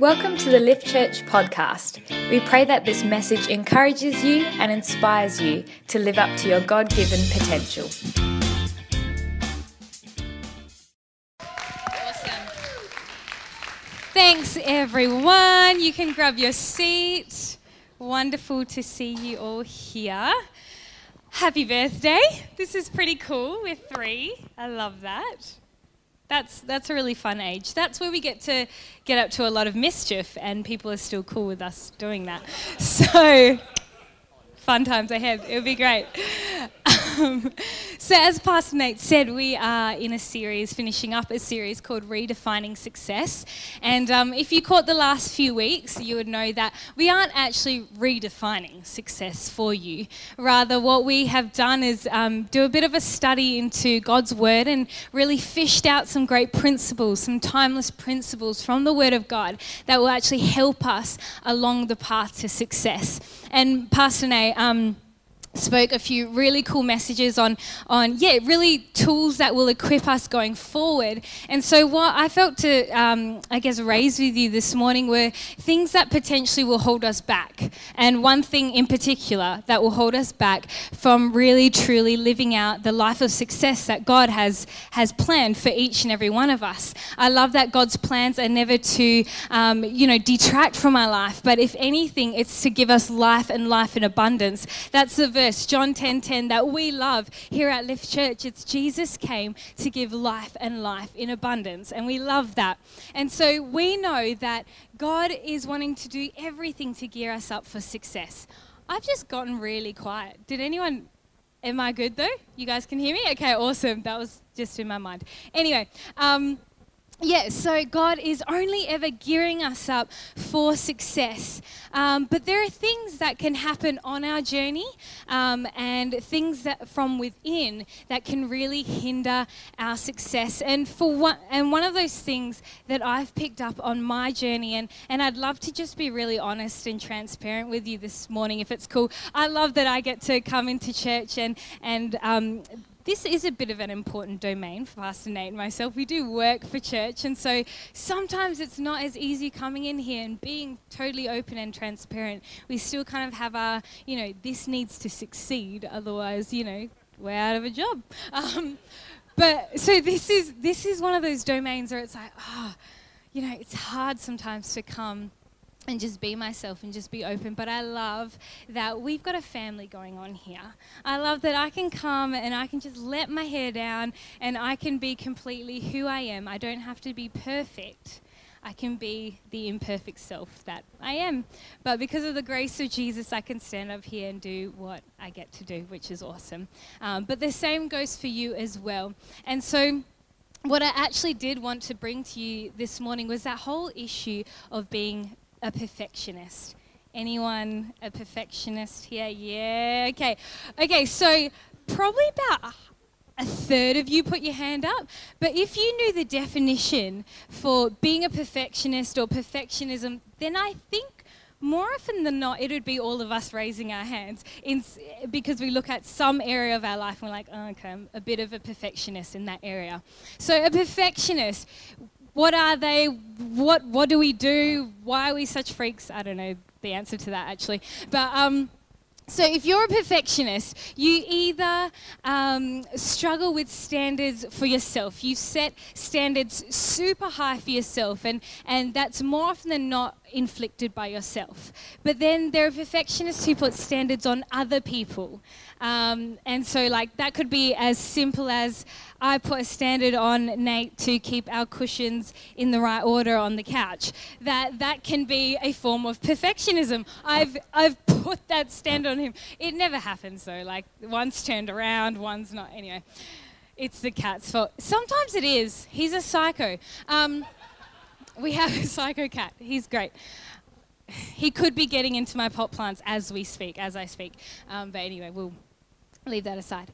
Welcome to the Lift Church podcast. We pray that this message encourages you and inspires you to live up to your God given potential. Awesome. Thanks, everyone. You can grab your seat. Wonderful to see you all here. Happy birthday. This is pretty cool. We're three. I love that. That's, that's a really fun age. That's where we get to get up to a lot of mischief, and people are still cool with us doing that. So, fun times ahead. It would be great. Um, so, as Pastor Nate said, we are in a series, finishing up a series called Redefining Success. And um, if you caught the last few weeks, you would know that we aren't actually redefining success for you. Rather, what we have done is um, do a bit of a study into God's Word and really fished out some great principles, some timeless principles from the Word of God that will actually help us along the path to success. And Pastor Nate, um, spoke a few really cool messages on on yeah really tools that will equip us going forward. And so what i felt to um, i guess raise with you this morning were things that potentially will hold us back. And one thing in particular that will hold us back from really truly living out the life of success that god has has planned for each and every one of us. I love that god's plans are never to um, you know detract from our life but if anything it's to give us life and life in abundance. That's the verse, John 10:10, 10, 10, that we love here at Lift Church. It's Jesus came to give life and life in abundance, and we love that. And so we know that God is wanting to do everything to gear us up for success. I've just gotten really quiet. Did anyone Am I good though? You guys can hear me? Okay, awesome. That was just in my mind. Anyway, um, yeah, so God is only ever gearing us up for success. Um, but there are things that can happen on our journey um, and things that from within that can really hinder our success. And for one, and one of those things that I've picked up on my journey, and, and I'd love to just be really honest and transparent with you this morning, if it's cool. I love that I get to come into church and and um, this is a bit of an important domain for Pastor Nate and myself. We do work for church, and so sometimes it's not as easy coming in here and being totally open and transparent. We still kind of have our, you know, this needs to succeed, otherwise, you know, we're out of a job. Um, but so this is this is one of those domains where it's like, ah, oh, you know, it's hard sometimes to come and just be myself and just be open. But I love that we've got a family going on here. I love that I can come and I can just let my hair down and I can be completely who I am. I don't have to be perfect. I can be the imperfect self that I am. But because of the grace of Jesus, I can stand up here and do what I get to do, which is awesome. Um, but the same goes for you as well. And so, what I actually did want to bring to you this morning was that whole issue of being a perfectionist? Anyone a perfectionist here? Yeah, okay. Okay, so probably about a third of you put your hand up. But if you knew the definition for being a perfectionist or perfectionism, then I think more often than not, it would be all of us raising our hands in, because we look at some area of our life and we're like, oh, okay, I'm a bit of a perfectionist in that area. So, a perfectionist, what are they? What what do we do? Why are we such freaks? I don't know the answer to that actually, but um, so, if you're a perfectionist, you either um, struggle with standards for yourself. You set standards super high for yourself, and, and that's more often than not inflicted by yourself. But then there are perfectionists who put standards on other people. Um, and so, like, that could be as simple as I put a standard on Nate to keep our cushions in the right order on the couch. That that can be a form of perfectionism. I've I've put that standard on him. It never happens though. Like one's turned around, one's not. Anyway, it's the cat's fault. Sometimes it is. He's a psycho. Um, we have a psycho cat. He's great. He could be getting into my pot plants as we speak, as I speak. Um, but anyway, we'll leave that aside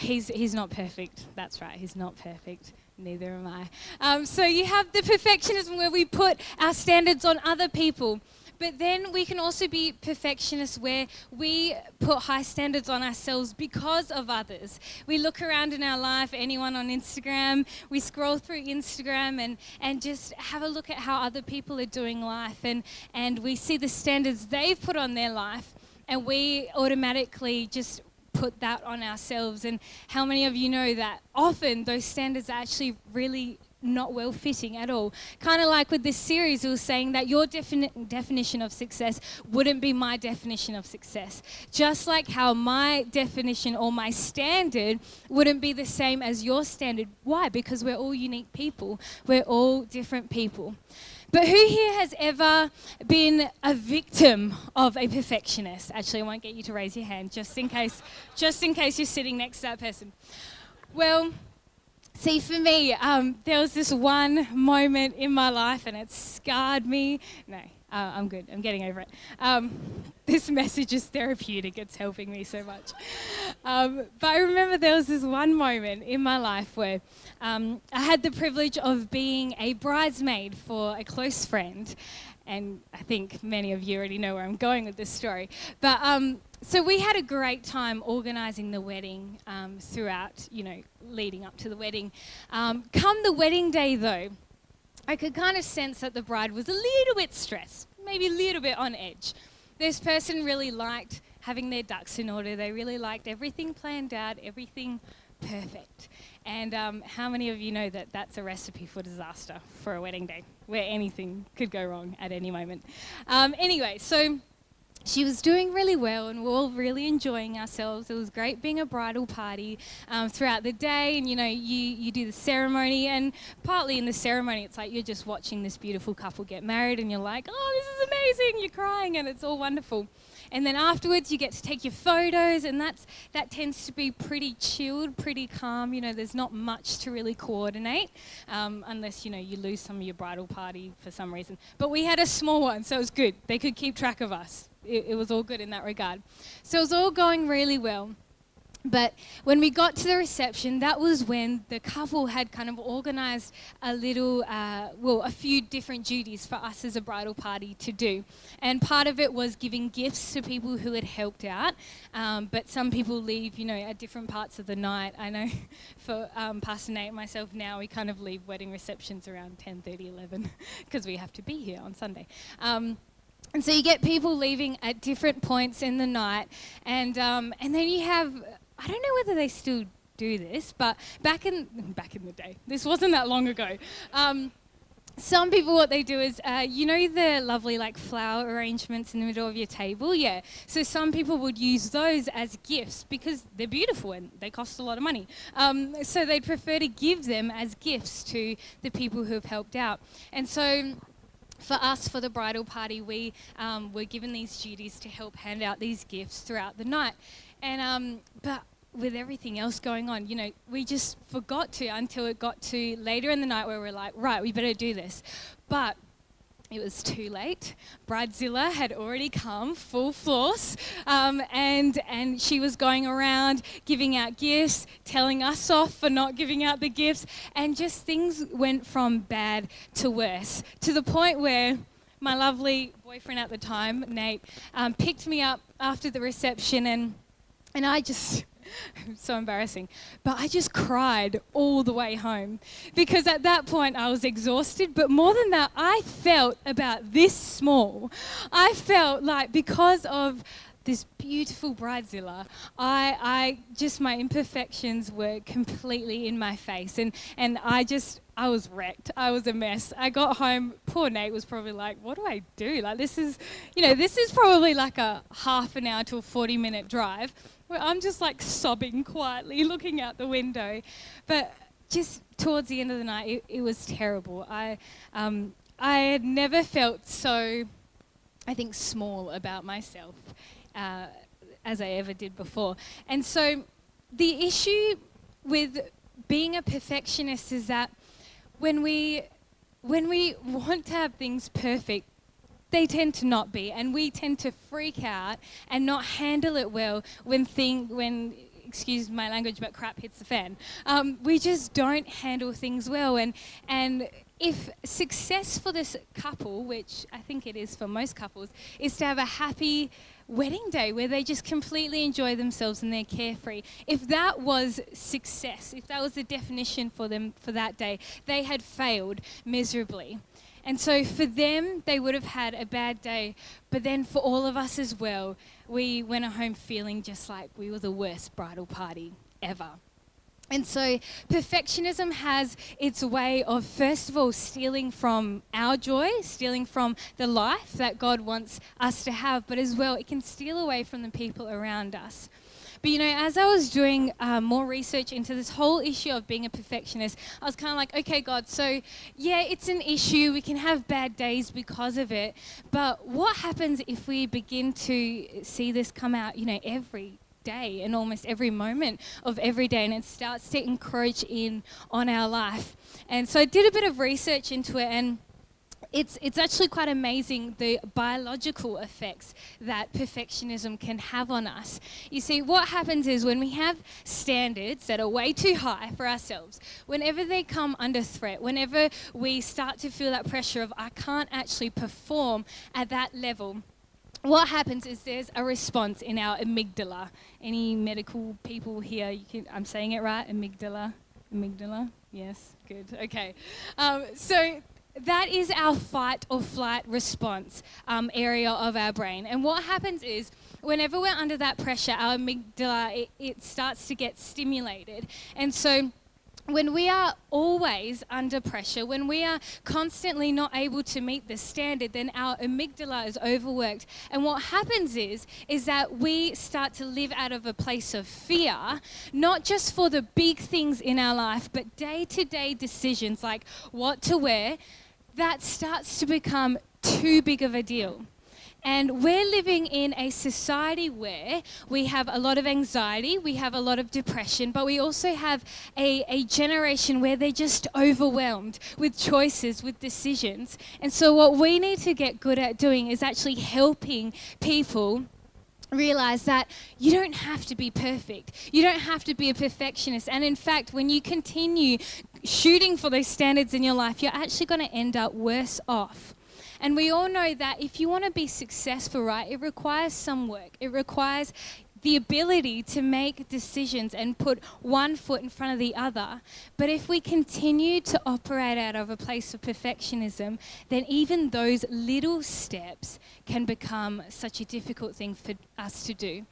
he's, he's not perfect. That's right, he's not perfect. Neither am I. Um, so you have the perfectionism where we put our standards on other people. But then we can also be perfectionists where we put high standards on ourselves because of others. We look around in our life, anyone on Instagram, we scroll through Instagram and, and just have a look at how other people are doing life and, and we see the standards they've put on their life and we automatically just put that on ourselves. And how many of you know that often those standards are actually really not well fitting at all. Kind of like with this series, it was saying that your defini- definition of success wouldn't be my definition of success. Just like how my definition or my standard wouldn't be the same as your standard. Why? Because we're all unique people, we're all different people. But who here has ever been a victim of a perfectionist? Actually, I won't get you to raise your hand just in case, just in case you're sitting next to that person. Well, see, for me, um, there was this one moment in my life, and it scarred me. No, uh, I'm good. I'm getting over it. Um, this message is therapeutic. It's helping me so much. Um, but I remember there was this one moment in my life where um, I had the privilege of being a bridesmaid for a close friend. And I think many of you already know where I'm going with this story. But um, so we had a great time organising the wedding um, throughout, you know, leading up to the wedding. Um, come the wedding day, though, I could kind of sense that the bride was a little bit stressed, maybe a little bit on edge. This person really liked having their ducks in order. They really liked everything planned out, everything perfect. And um, how many of you know that that's a recipe for disaster for a wedding day, where anything could go wrong at any moment? Um, anyway, so she was doing really well and we are all really enjoying ourselves. It was great being a bridal party um, throughout the day. And you know, you, you do the ceremony, and partly in the ceremony, it's like you're just watching this beautiful couple get married, and you're like, oh, this is amazing. You're crying, and it's all wonderful. And then afterwards, you get to take your photos, and that's that tends to be pretty chilled, pretty calm. You know, there's not much to really coordinate, um, unless you know you lose some of your bridal party for some reason. But we had a small one, so it was good. They could keep track of us. It, it was all good in that regard. So it was all going really well. But when we got to the reception, that was when the couple had kind of organized a little, uh, well, a few different duties for us as a bridal party to do. And part of it was giving gifts to people who had helped out. Um, but some people leave, you know, at different parts of the night. I know for um, Pastor Nate and myself now, we kind of leave wedding receptions around 10, 30, 11, because we have to be here on Sunday. Um, and so you get people leaving at different points in the night, and um, and then you have I don't know whether they still do this, but back in back in the day, this wasn't that long ago. Um, some people, what they do is, uh, you know, the lovely like flower arrangements in the middle of your table, yeah. So some people would use those as gifts because they're beautiful and they cost a lot of money. Um, so they'd prefer to give them as gifts to the people who have helped out. And so for us, for the bridal party, we um, were given these duties to help hand out these gifts throughout the night. And um, but with everything else going on, you know, we just forgot to until it got to later in the night where we're like, right, we better do this. But it was too late. Bridezilla had already come full force, um, and and she was going around giving out gifts, telling us off for not giving out the gifts, and just things went from bad to worse to the point where my lovely boyfriend at the time, Nate, um, picked me up after the reception, and and I just so embarrassing. But I just cried all the way home because at that point I was exhausted. But more than that, I felt about this small. I felt like because of this beautiful bridezilla, I, I just my imperfections were completely in my face, and and I just I was wrecked. I was a mess. I got home. Poor Nate was probably like, "What do I do? Like this is, you know, this is probably like a half an hour to a forty minute drive." I'm just like sobbing quietly, looking out the window. But just towards the end of the night, it, it was terrible. I, um, I had never felt so, I think, small about myself uh, as I ever did before. And so the issue with being a perfectionist is that when we when we want to have things perfect, they tend to not be, and we tend to freak out and not handle it well when thing when excuse my language, but crap hits the fan. Um, we just don't handle things well. And, and if success for this couple, which I think it is for most couples, is to have a happy wedding day where they just completely enjoy themselves and they're carefree, if that was success, if that was the definition for them for that day, they had failed miserably. And so for them, they would have had a bad day. But then for all of us as well, we went home feeling just like we were the worst bridal party ever. And so perfectionism has its way of, first of all, stealing from our joy, stealing from the life that God wants us to have, but as well, it can steal away from the people around us. But you know, as I was doing uh, more research into this whole issue of being a perfectionist, I was kind of like, okay, God, so yeah, it's an issue. We can have bad days because of it. But what happens if we begin to see this come out, you know, every day and almost every moment of every day and it starts to encroach in on our life and so i did a bit of research into it and it's, it's actually quite amazing the biological effects that perfectionism can have on us. You see, what happens is when we have standards that are way too high for ourselves, whenever they come under threat, whenever we start to feel that pressure of, I can't actually perform at that level, what happens is there's a response in our amygdala. Any medical people here? Can, I'm saying it right. Amygdala. Amygdala. Yes. Good. Okay. Um, so that is our fight or flight response um, area of our brain. And what happens is, whenever we're under that pressure, our amygdala it, it starts to get stimulated, and so when we are always under pressure, when we are constantly not able to meet the standard, then our amygdala is overworked. And what happens is, is that we start to live out of a place of fear, not just for the big things in our life, but day to day decisions like what to wear, that starts to become too big of a deal. And we're living in a society where we have a lot of anxiety, we have a lot of depression, but we also have a, a generation where they're just overwhelmed with choices, with decisions. And so, what we need to get good at doing is actually helping people realize that you don't have to be perfect. You don't have to be a perfectionist. And in fact, when you continue shooting for those standards in your life, you're actually going to end up worse off. And we all know that if you want to be successful, right, it requires some work. It requires the ability to make decisions and put one foot in front of the other. But if we continue to operate out of a place of perfectionism, then even those little steps can become such a difficult thing for us to do.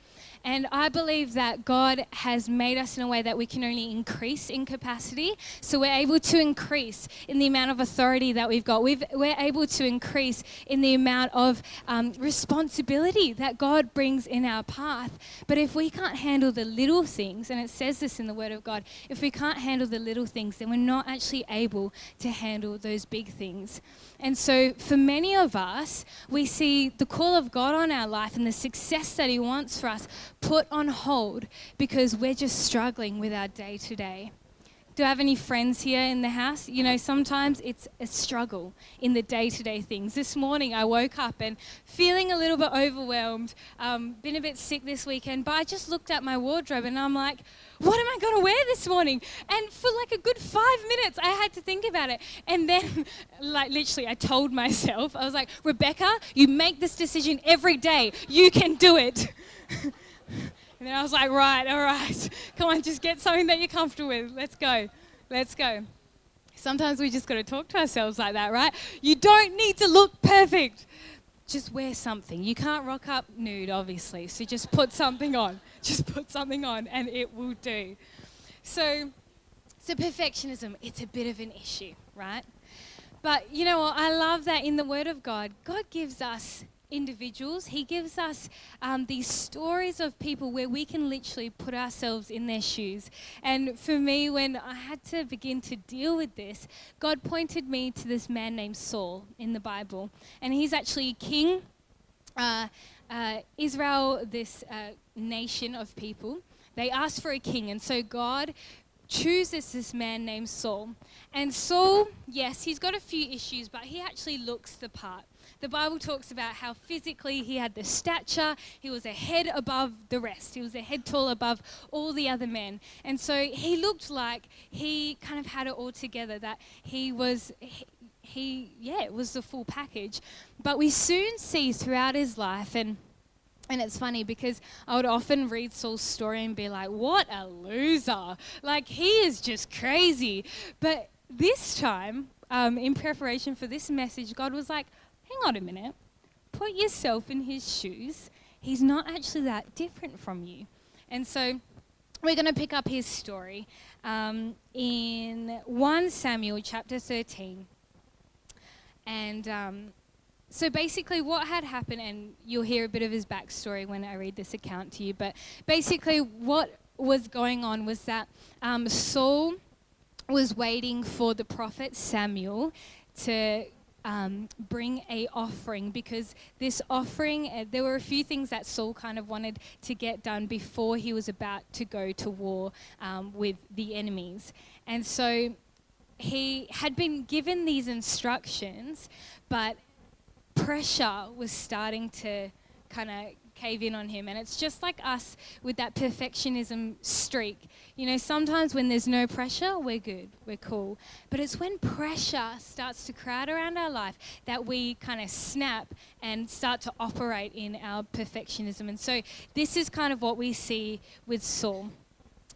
And I believe that God has made us in a way that we can only increase in capacity. So we're able to increase in the amount of authority that we've got. we are able to increase in the amount of um, responsibility that God brings in our path. But if we can't handle the little things, and it says this in the Word of God, if we can't handle the little things, then we're not actually able to handle those big things. And so, for many of us, we see the call of God on our life and the success that He wants for us put on hold because we're just struggling with our day to day. Do I have any friends here in the house? You know, sometimes it's a struggle in the day to day things. This morning I woke up and feeling a little bit overwhelmed, um, been a bit sick this weekend, but I just looked at my wardrobe and I'm like, what am I going to wear this morning? And for like a good five minutes, I had to think about it. And then, like, literally, I told myself, I was like, Rebecca, you make this decision every day. You can do it. And then I was like, right, all right, come on, just get something that you're comfortable with. Let's go. Let's go. Sometimes we just got to talk to ourselves like that, right? You don't need to look perfect. Just wear something. You can't rock up nude, obviously. So just put something on. Just put something on and it will do. So, so perfectionism, it's a bit of an issue, right? But you know what? I love that in the Word of God, God gives us individuals. He gives us um, these stories of people where we can literally put ourselves in their shoes. And for me, when I had to begin to deal with this, God pointed me to this man named Saul in the Bible. And he's actually king. Uh, uh, Israel, this uh, nation of people, they asked for a king. And so God chooses this man named Saul. And Saul, yes, he's got a few issues, but he actually looks the part. The Bible talks about how physically he had the stature, he was a head above the rest, he was a head tall above all the other men. And so he looked like he kind of had it all together, that he was. He, he yeah, it was the full package. But we soon see throughout his life, and and it's funny because I would often read Saul's story and be like, what a loser. Like, he is just crazy. But this time, um, in preparation for this message, God was like, hang on a minute. Put yourself in his shoes. He's not actually that different from you. And so we're going to pick up his story um, in 1 Samuel chapter 13. And um, so basically, what had happened, and you'll hear a bit of his backstory when I read this account to you, but basically, what was going on was that um, Saul was waiting for the prophet Samuel to um, bring a offering because this offering uh, there were a few things that Saul kind of wanted to get done before he was about to go to war um, with the enemies. And so he had been given these instructions but pressure was starting to kind of cave in on him. And it's just like us with that perfectionism streak. You know, sometimes when there's no pressure, we're good, we're cool. But it's when pressure starts to crowd around our life that we kind of snap and start to operate in our perfectionism. And so this is kind of what we see with Saul.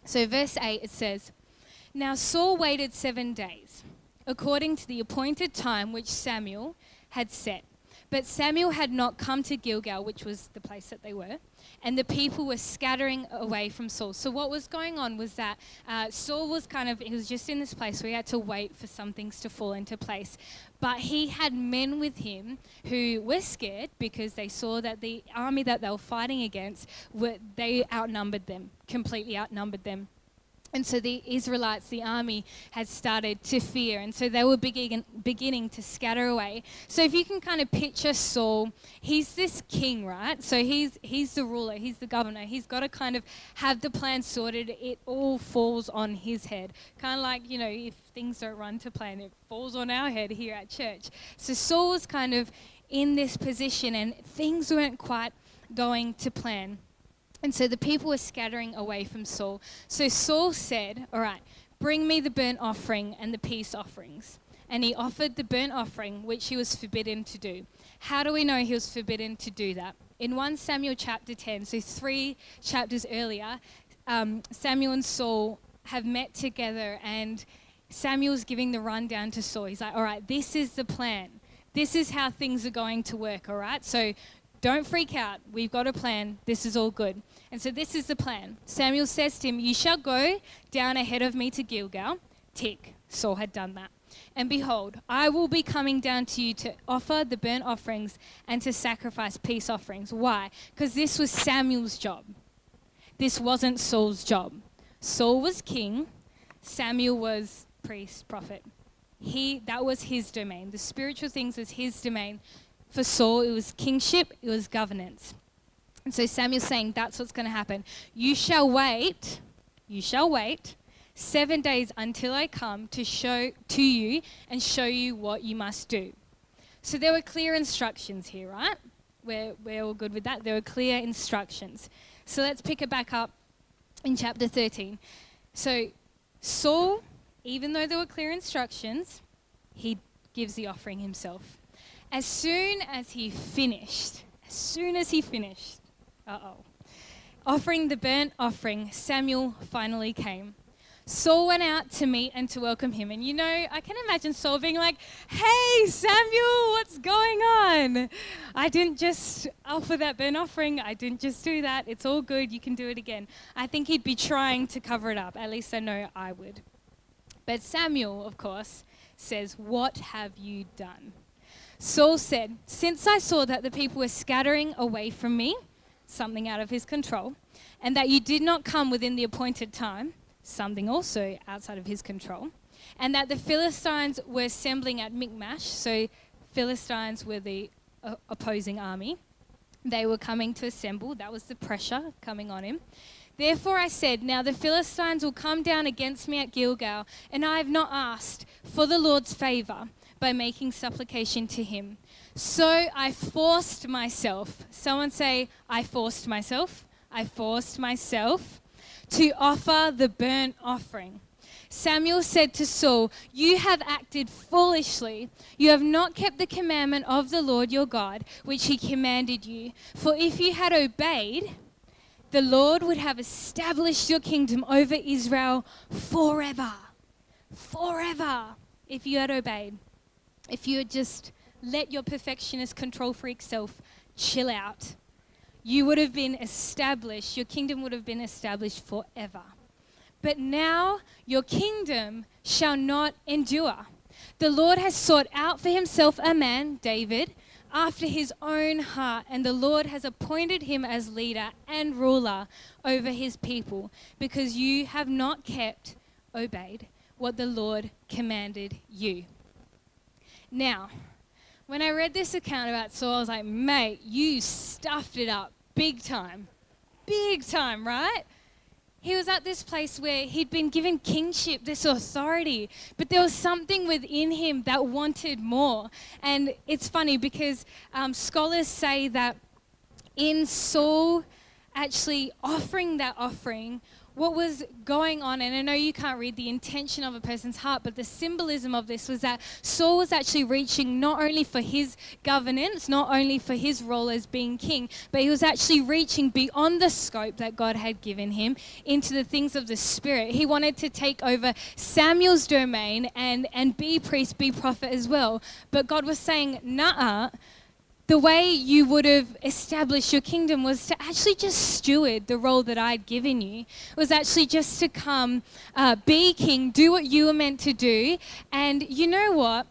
So, verse 8, it says, Now Saul waited seven days, according to the appointed time which Samuel had set. But Samuel had not come to Gilgal, which was the place that they were, and the people were scattering away from Saul. So, what was going on was that uh, Saul was kind of, he was just in this place where he had to wait for some things to fall into place. But he had men with him who were scared because they saw that the army that they were fighting against, were, they outnumbered them, completely outnumbered them. And so the Israelites, the army, had started to fear. And so they were begin, beginning to scatter away. So if you can kind of picture Saul, he's this king, right? So he's, he's the ruler, he's the governor. He's got to kind of have the plan sorted. It all falls on his head. Kind of like, you know, if things don't run to plan, it falls on our head here at church. So Saul was kind of in this position and things weren't quite going to plan. And so the people were scattering away from Saul. So Saul said, All right, bring me the burnt offering and the peace offerings. And he offered the burnt offering, which he was forbidden to do. How do we know he was forbidden to do that? In 1 Samuel chapter 10, so three chapters earlier, um, Samuel and Saul have met together, and Samuel's giving the rundown to Saul. He's like, All right, this is the plan. This is how things are going to work, all right? So don't freak out. We've got a plan. This is all good. And so this is the plan. Samuel says to him, You shall go down ahead of me to Gilgal. Tick. Saul had done that. And behold, I will be coming down to you to offer the burnt offerings and to sacrifice peace offerings. Why? Because this was Samuel's job. This wasn't Saul's job. Saul was king, Samuel was priest, prophet. He that was his domain. The spiritual things was his domain. For Saul, it was kingship, it was governance. And so Samuel's saying that's what's going to happen. You shall wait, you shall wait seven days until I come to show to you and show you what you must do. So there were clear instructions here, right? We're, we're all good with that. There were clear instructions. So let's pick it back up in chapter 13. So Saul, even though there were clear instructions, he gives the offering himself. As soon as he finished, as soon as he finished, uh oh, offering the burnt offering, Samuel finally came. Saul went out to meet and to welcome him. And you know, I can imagine Saul being like, Hey, Samuel, what's going on? I didn't just offer that burnt offering. I didn't just do that. It's all good. You can do it again. I think he'd be trying to cover it up. At least I know I would. But Samuel, of course, says, What have you done? Saul said, Since I saw that the people were scattering away from me, something out of his control, and that you did not come within the appointed time, something also outside of his control, and that the Philistines were assembling at Michmash, so Philistines were the uh, opposing army. They were coming to assemble, that was the pressure coming on him. Therefore I said, Now the Philistines will come down against me at Gilgal, and I have not asked for the Lord's favor by making supplication to him. So I forced myself. Someone say, I forced myself. I forced myself to offer the burnt offering. Samuel said to Saul, You have acted foolishly. You have not kept the commandment of the Lord your God, which he commanded you. For if you had obeyed, the Lord would have established your kingdom over Israel forever. Forever. If you had obeyed. If you had just let your perfectionist control freak self chill out, you would have been established, your kingdom would have been established forever. But now your kingdom shall not endure. The Lord has sought out for himself a man, David, after his own heart, and the Lord has appointed him as leader and ruler over his people, because you have not kept, obeyed what the Lord commanded you. Now, when I read this account about Saul, I was like, mate, you stuffed it up big time. Big time, right? He was at this place where he'd been given kingship, this authority, but there was something within him that wanted more. And it's funny because um, scholars say that in Saul actually offering that offering what was going on, and I know you can't read the intention of a person's heart, but the symbolism of this was that Saul was actually reaching not only for his governance, not only for his role as being king, but he was actually reaching beyond the scope that God had given him into the things of the Spirit. He wanted to take over Samuel's domain and, and be priest, be prophet as well. But God was saying, nah the way you would have established your kingdom was to actually just steward the role that I'd given you. It was actually just to come, uh, be king, do what you were meant to do. And you know what?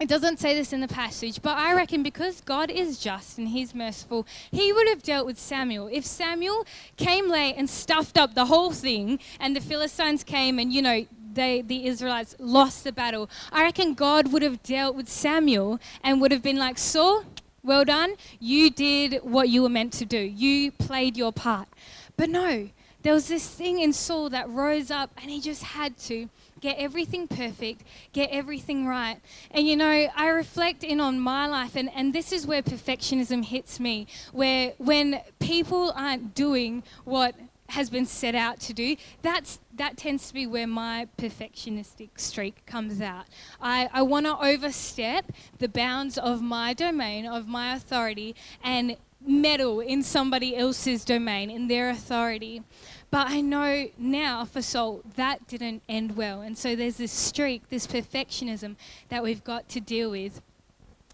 It doesn't say this in the passage, but I reckon because God is just and He's merciful, He would have dealt with Samuel. If Samuel came late and stuffed up the whole thing, and the Philistines came and, you know, they, the Israelites lost the battle, I reckon God would have dealt with Samuel and would have been like, Saul, well done. You did what you were meant to do. You played your part. But no, there was this thing in Saul that rose up and he just had to get everything perfect, get everything right. And you know, I reflect in on my life, and, and this is where perfectionism hits me, where when people aren't doing what has been set out to do, that's, that tends to be where my perfectionistic streak comes out. I, I want to overstep the bounds of my domain, of my authority, and meddle in somebody else's domain, in their authority. But I know now for Saul that didn't end well. And so there's this streak, this perfectionism that we've got to deal with.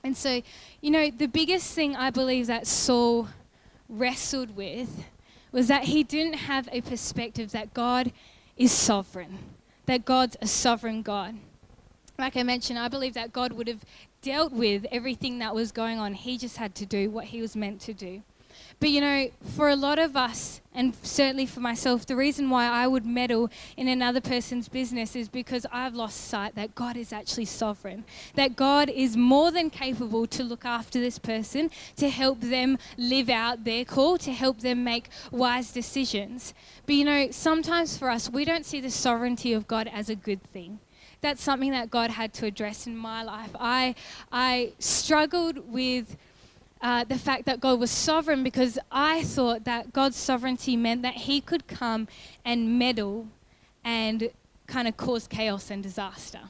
And so, you know, the biggest thing I believe that Saul wrestled with was that he didn't have a perspective that God is sovereign, that God's a sovereign God. Like I mentioned, I believe that God would have dealt with everything that was going on. He just had to do what he was meant to do. But you know, for a lot of us, and certainly for myself, the reason why I would meddle in another person's business is because I've lost sight that God is actually sovereign, that God is more than capable to look after this person, to help them live out their call, to help them make wise decisions. But you know, sometimes for us, we don't see the sovereignty of God as a good thing that's something that God had to address in my life. I I struggled with uh, the fact that God was sovereign because I thought that God's sovereignty meant that He could come and meddle and kind of cause chaos and disaster.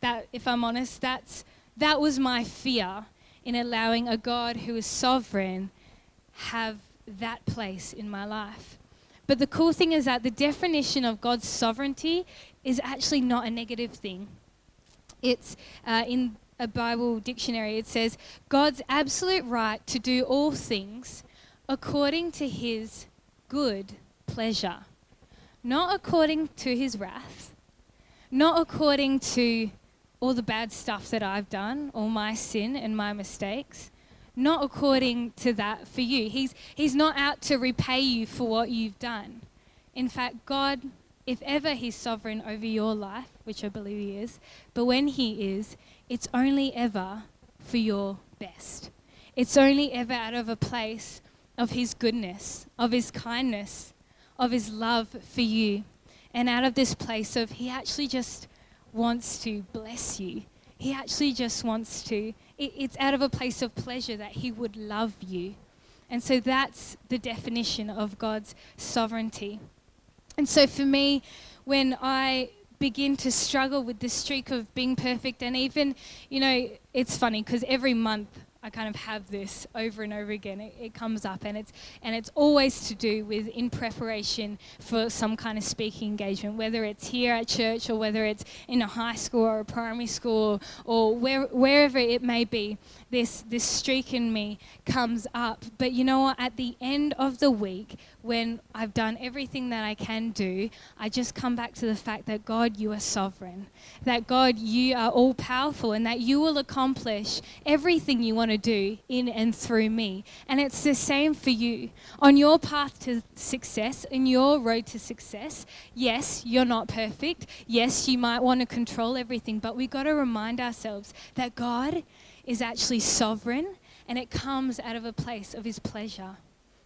That, if I'm honest, that's, that was my fear in allowing a God who is sovereign have that place in my life. But the cool thing is that the definition of God's sovereignty is actually not a negative thing. It's uh, in a Bible dictionary, it says, God's absolute right to do all things according to his good pleasure, not according to his wrath, not according to all the bad stuff that I've done, all my sin and my mistakes, not according to that for you. He's, he's not out to repay you for what you've done. In fact, God, if ever He's sovereign over your life, which I believe He is, but when He is, it's only ever for your best. It's only ever out of a place of His goodness, of His kindness, of his love for you. And out of this place of he actually just wants to bless you. He actually just wants to, it, it's out of a place of pleasure that he would love you. And so that's the definition of God's sovereignty. And so for me, when I begin to struggle with this streak of being perfect, and even, you know, it's funny because every month I kind of have this over and over again. It, it, comes up, and it's and it's always to do with in preparation for some kind of speaking engagement, whether it's here at church or whether it's in a high school or a primary school or where, wherever it may be. This this streak in me comes up. But you know what? At the end of the week, when I've done everything that I can do, I just come back to the fact that God, you are sovereign, that God, you are all powerful, and that you will accomplish everything you want to do in and through me. And it's the same for you. On your path to success, in your road to success, yes, you're not perfect. Yes, you might want to control everything, but we've got to remind ourselves that God is actually sovereign and it comes out of a place of His pleasure.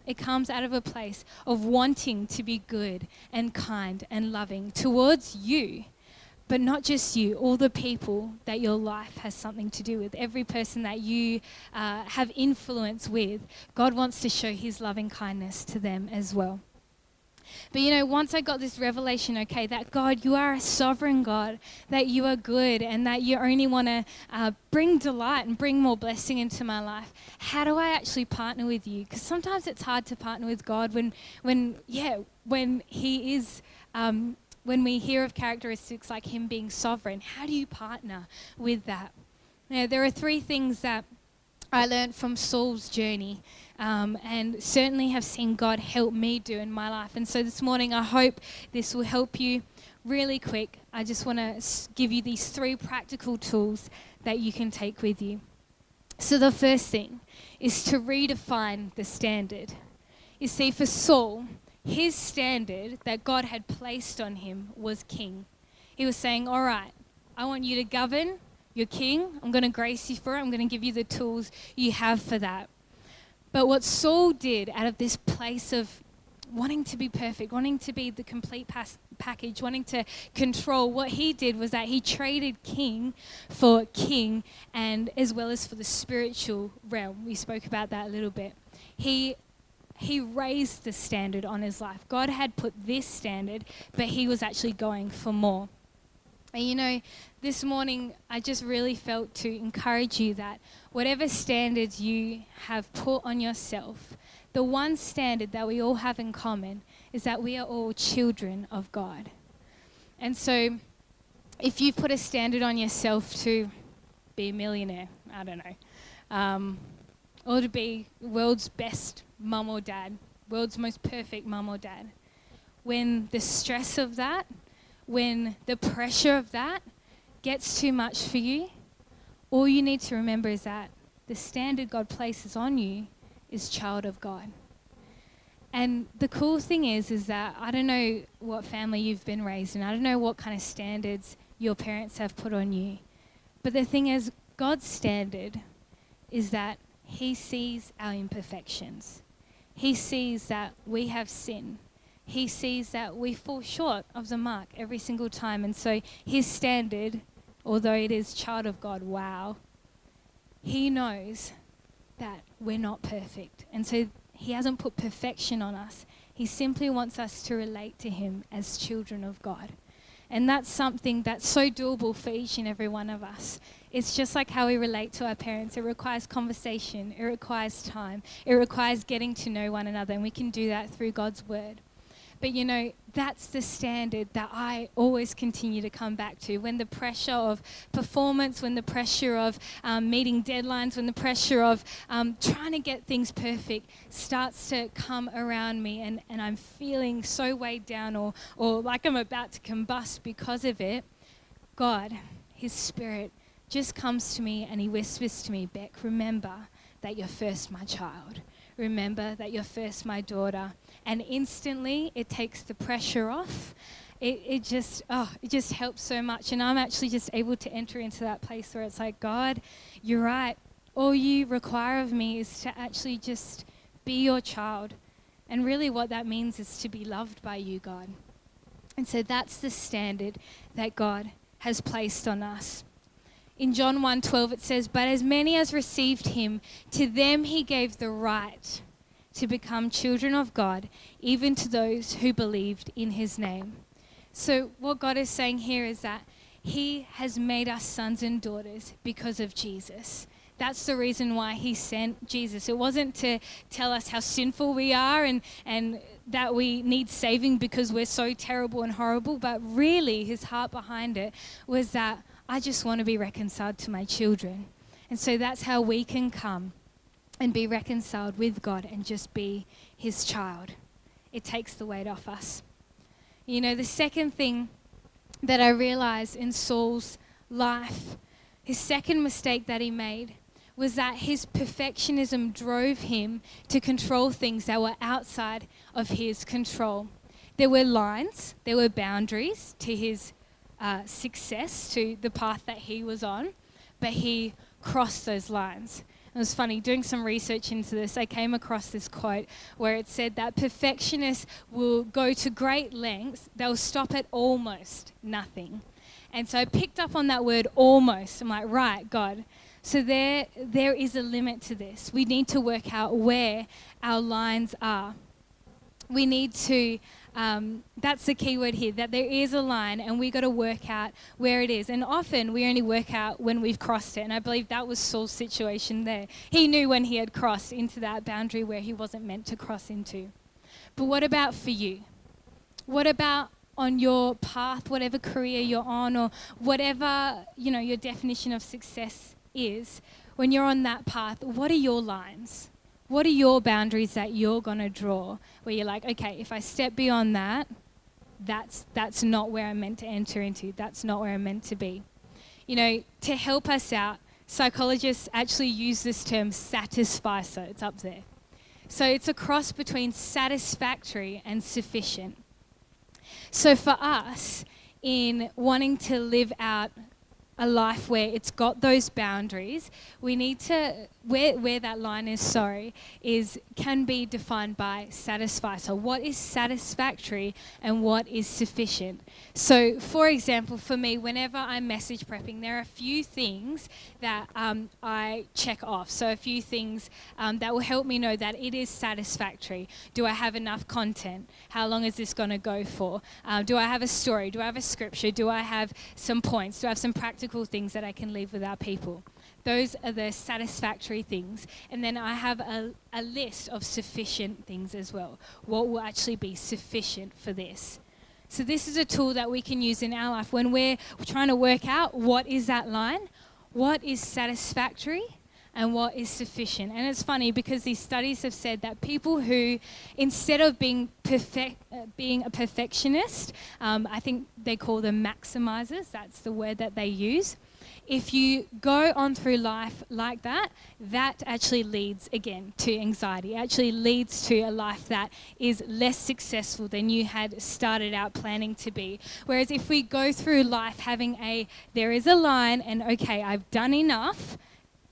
It comes out of a place of wanting to be good and kind and loving towards you, but not just you, all the people that your life has something to do with, every person that you uh, have influence with. God wants to show his loving kindness to them as well. But you know, once I got this revelation, okay, that God, you are a sovereign God, that you are good, and that you only want to uh, bring delight and bring more blessing into my life. How do I actually partner with you? Because sometimes it's hard to partner with God when, when yeah, when He is. Um, when we hear of characteristics like him being sovereign, how do you partner with that? Now, there are three things that I learned from Saul's journey um, and certainly have seen God help me do in my life. And so this morning, I hope this will help you really quick. I just want to give you these three practical tools that you can take with you. So, the first thing is to redefine the standard. You see, for Saul, his standard that God had placed on him was king. He was saying, All right, I want you to govern you're king. I'm going to grace you for it. I'm going to give you the tools you have for that. But what Saul did out of this place of wanting to be perfect, wanting to be the complete pas- package, wanting to control, what he did was that he traded king for king and as well as for the spiritual realm. We spoke about that a little bit. He he raised the standard on his life. God had put this standard, but he was actually going for more. And you know, this morning I just really felt to encourage you that whatever standards you have put on yourself, the one standard that we all have in common is that we are all children of God. And so, if you've put a standard on yourself to be a millionaire, I don't know, um, or to be the world's best mum or dad, world's most perfect mum or dad, when the stress of that when the pressure of that gets too much for you, all you need to remember is that the standard God places on you is child of God. And the cool thing is, is that I don't know what family you've been raised in. I don't know what kind of standards your parents have put on you. But the thing is, God's standard is that He sees our imperfections. He sees that we have sin he sees that we fall short of the mark every single time. And so his standard, although it is child of God, wow, he knows that we're not perfect. And so he hasn't put perfection on us. He simply wants us to relate to him as children of God. And that's something that's so doable for each and every one of us. It's just like how we relate to our parents. It requires conversation, it requires time, it requires getting to know one another, and we can do that through God's word. But you know, that's the standard that I always continue to come back to. When the pressure of performance, when the pressure of um, meeting deadlines, when the pressure of um, trying to get things perfect starts to come around me and, and I'm feeling so weighed down or, or like I'm about to combust because of it, God, His Spirit, just comes to me and He whispers to me, Beck, remember that you're first my child. Remember that you're first my daughter and instantly it takes the pressure off. It, it just oh it just helps so much and i'm actually just able to enter into that place where it's like god you're right all you require of me is to actually just be your child And really, what that means is to be loved by you, God. And so that's the standard that God has placed on us. In John 1:12 it says, "But as many as received him, to them he gave the right to become children of God, even to those who believed in his name." So what God is saying here is that he has made us sons and daughters because of Jesus. That's the reason why he sent Jesus. It wasn't to tell us how sinful we are and, and that we need saving because we're so terrible and horrible, but really his heart behind it was that I just want to be reconciled to my children. And so that's how we can come and be reconciled with God and just be his child. It takes the weight off us. You know, the second thing that I realized in Saul's life, his second mistake that he made was that his perfectionism drove him to control things that were outside of his control. There were lines, there were boundaries to his uh, success, to the path that he was on, but he crossed those lines. It was funny, doing some research into this, I came across this quote where it said that perfectionists will go to great lengths, they'll stop at almost nothing. And so I picked up on that word almost. I'm like, right, God, so there, there is a limit to this. We need to work out where our lines are. We need to, um, that's the key word here, that there is a line and we got to work out where it is. And often we only work out when we've crossed it. And I believe that was Saul's situation there. He knew when he had crossed into that boundary where he wasn't meant to cross into. But what about for you? What about on your path, whatever career you're on, or whatever you know your definition of success is when you're on that path, what are your lines? What are your boundaries that you're going to draw where you're like, okay, if I step beyond that, that's, that's not where I'm meant to enter into. That's not where I'm meant to be. You know, to help us out, psychologists actually use this term satisficer. It's up there. So it's a cross between satisfactory and sufficient. So for us, in wanting to live out a life where it's got those boundaries, we need to where where that line is sorry is can be defined by satisfy. So what is satisfactory and what is sufficient? So for example, for me, whenever I'm message prepping, there are a few things that um, I check off. So a few things um, that will help me know that it is satisfactory. Do I have enough content? How long is this going to go for? Uh, do I have a story? Do I have a scripture? Do I have some points? Do I have some practical things that I can leave with our people? Those are the satisfactory things. And then I have a, a list of sufficient things as well. What will actually be sufficient for this? So, this is a tool that we can use in our life when we're trying to work out what is that line, what is satisfactory, and what is sufficient. And it's funny because these studies have said that people who, instead of being perfect, uh, being a perfectionist, um, I think they call them maximizers. That's the word that they use if you go on through life like that, that actually leads again to anxiety. It actually leads to a life that is less successful than you had started out planning to be. Whereas if we go through life having a, there is a line and okay, I've done enough,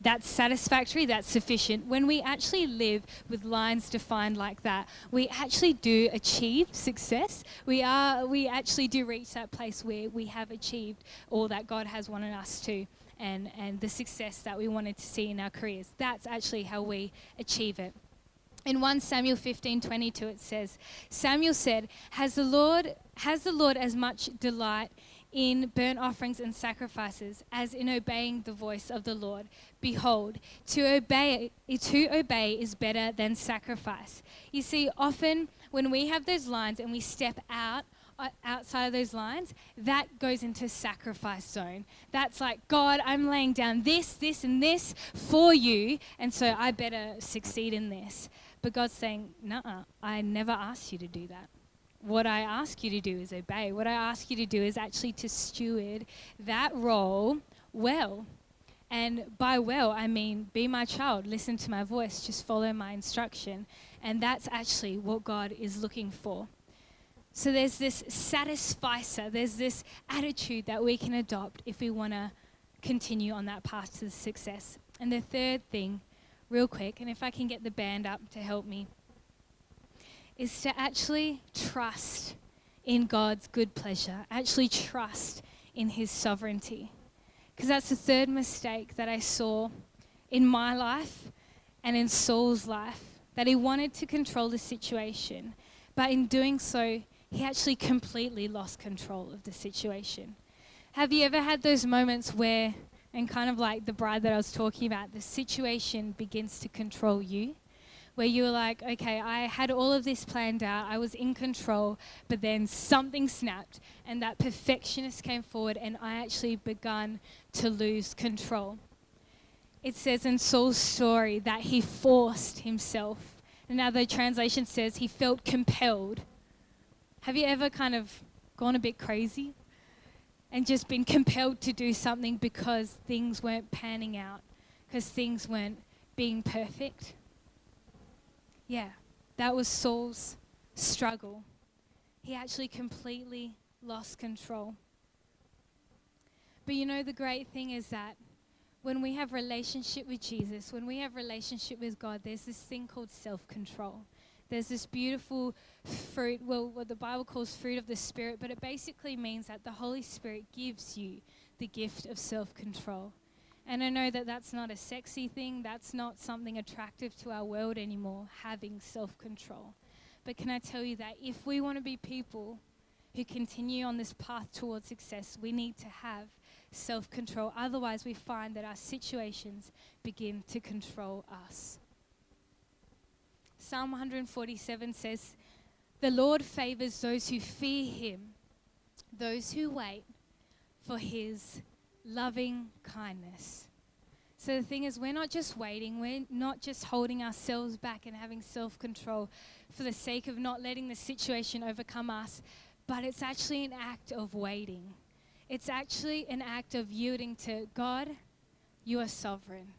that's satisfactory, that's sufficient. When we actually live with lines defined like that, we actually do achieve success. We are we actually do reach that place where we have achieved all that God has wanted us to and, and the success that we wanted to see in our careers. That's actually how we achieve it. In 1 Samuel 15 22, it says, Samuel said, Has the Lord, has the Lord as much delight in burnt offerings and sacrifices as in obeying the voice of the Lord. Behold, to obey to obey is better than sacrifice. You see, often when we have those lines and we step out uh, outside of those lines, that goes into sacrifice zone. That's like, God, I'm laying down this, this, and this for you, and so I better succeed in this. But God's saying, nah, I never asked you to do that what I ask you to do is obey. What I ask you to do is actually to steward that role well. And by well, I mean be my child, listen to my voice, just follow my instruction. And that's actually what God is looking for. So there's this satisficer, there's this attitude that we can adopt if we want to continue on that path to success. And the third thing, real quick, and if I can get the band up to help me, is to actually trust in God's good pleasure, actually trust in His sovereignty. Because that's the third mistake that I saw in my life and in Saul's life, that he wanted to control the situation, but in doing so, he actually completely lost control of the situation. Have you ever had those moments where, and kind of like the bride that I was talking about, the situation begins to control you? Where you were like, okay, I had all of this planned out, I was in control, but then something snapped, and that perfectionist came forward, and I actually began to lose control. It says in Saul's story that he forced himself. Another translation says he felt compelled. Have you ever kind of gone a bit crazy? and just been compelled to do something because things weren't panning out, because things weren't being perfect. Yeah, that was Saul's struggle. He actually completely lost control. But you know, the great thing is that when we have relationship with Jesus, when we have relationship with God, there's this thing called self-control there's this beautiful fruit, well, what the Bible calls fruit of the Spirit, but it basically means that the Holy Spirit gives you the gift of self control. And I know that that's not a sexy thing, that's not something attractive to our world anymore, having self control. But can I tell you that if we want to be people who continue on this path towards success, we need to have self control. Otherwise, we find that our situations begin to control us. Psalm 147 says, The Lord favors those who fear him, those who wait for his loving kindness. So the thing is, we're not just waiting, we're not just holding ourselves back and having self control for the sake of not letting the situation overcome us, but it's actually an act of waiting. It's actually an act of yielding to God, you are sovereign.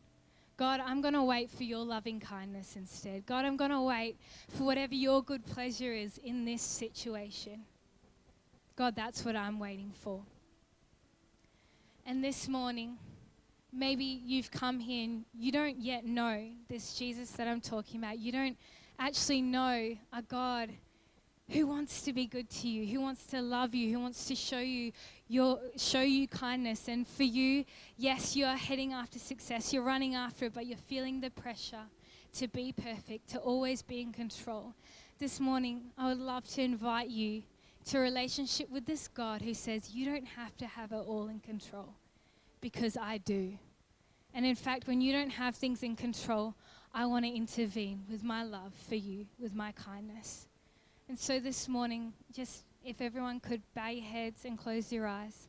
God, I'm going to wait for your loving kindness instead. God, I'm going to wait for whatever your good pleasure is in this situation. God, that's what I'm waiting for. And this morning, maybe you've come here and you don't yet know this Jesus that I'm talking about. You don't actually know a God who wants to be good to you, who wants to love you, who wants to show you your show you kindness. And for you, yes, you are heading after success, you're running after it, but you're feeling the pressure to be perfect, to always be in control. This morning, I would love to invite you to a relationship with this God who says you don't have to have it all in control because I do. And in fact, when you don't have things in control, I want to intervene with my love for you, with my kindness. And so this morning, just if everyone could bow your heads and close your eyes,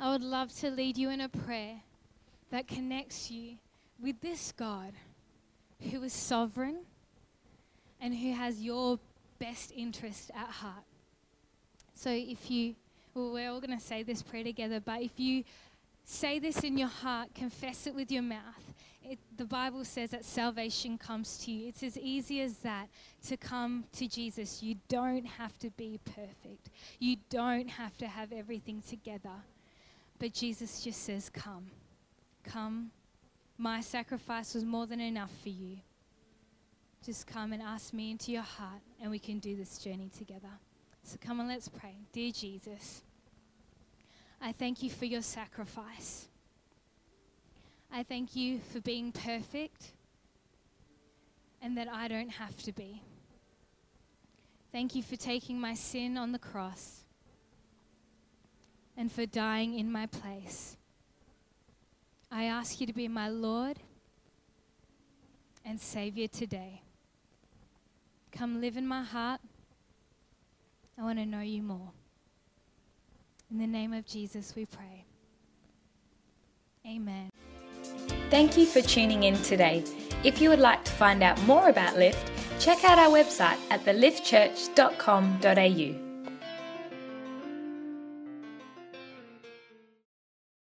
I would love to lead you in a prayer that connects you with this God who is sovereign and who has your best interest at heart. So if you, well, we're all going to say this prayer together, but if you say this in your heart, confess it with your mouth, it, the Bible says that salvation comes to you. It's as easy as that to come to Jesus. You don't have to be perfect, you don't have to have everything together. But Jesus just says, Come, come. My sacrifice was more than enough for you. Just come and ask me into your heart, and we can do this journey together. So come and let's pray. Dear Jesus, I thank you for your sacrifice. I thank you for being perfect and that I don't have to be. Thank you for taking my sin on the cross and for dying in my place. I ask you to be my Lord and Savior today. Come live in my heart. I want to know you more. In the name of Jesus, we pray. Amen. Thank you for tuning in today. If you would like to find out more about Lift, check out our website at theliftchurch.com.au.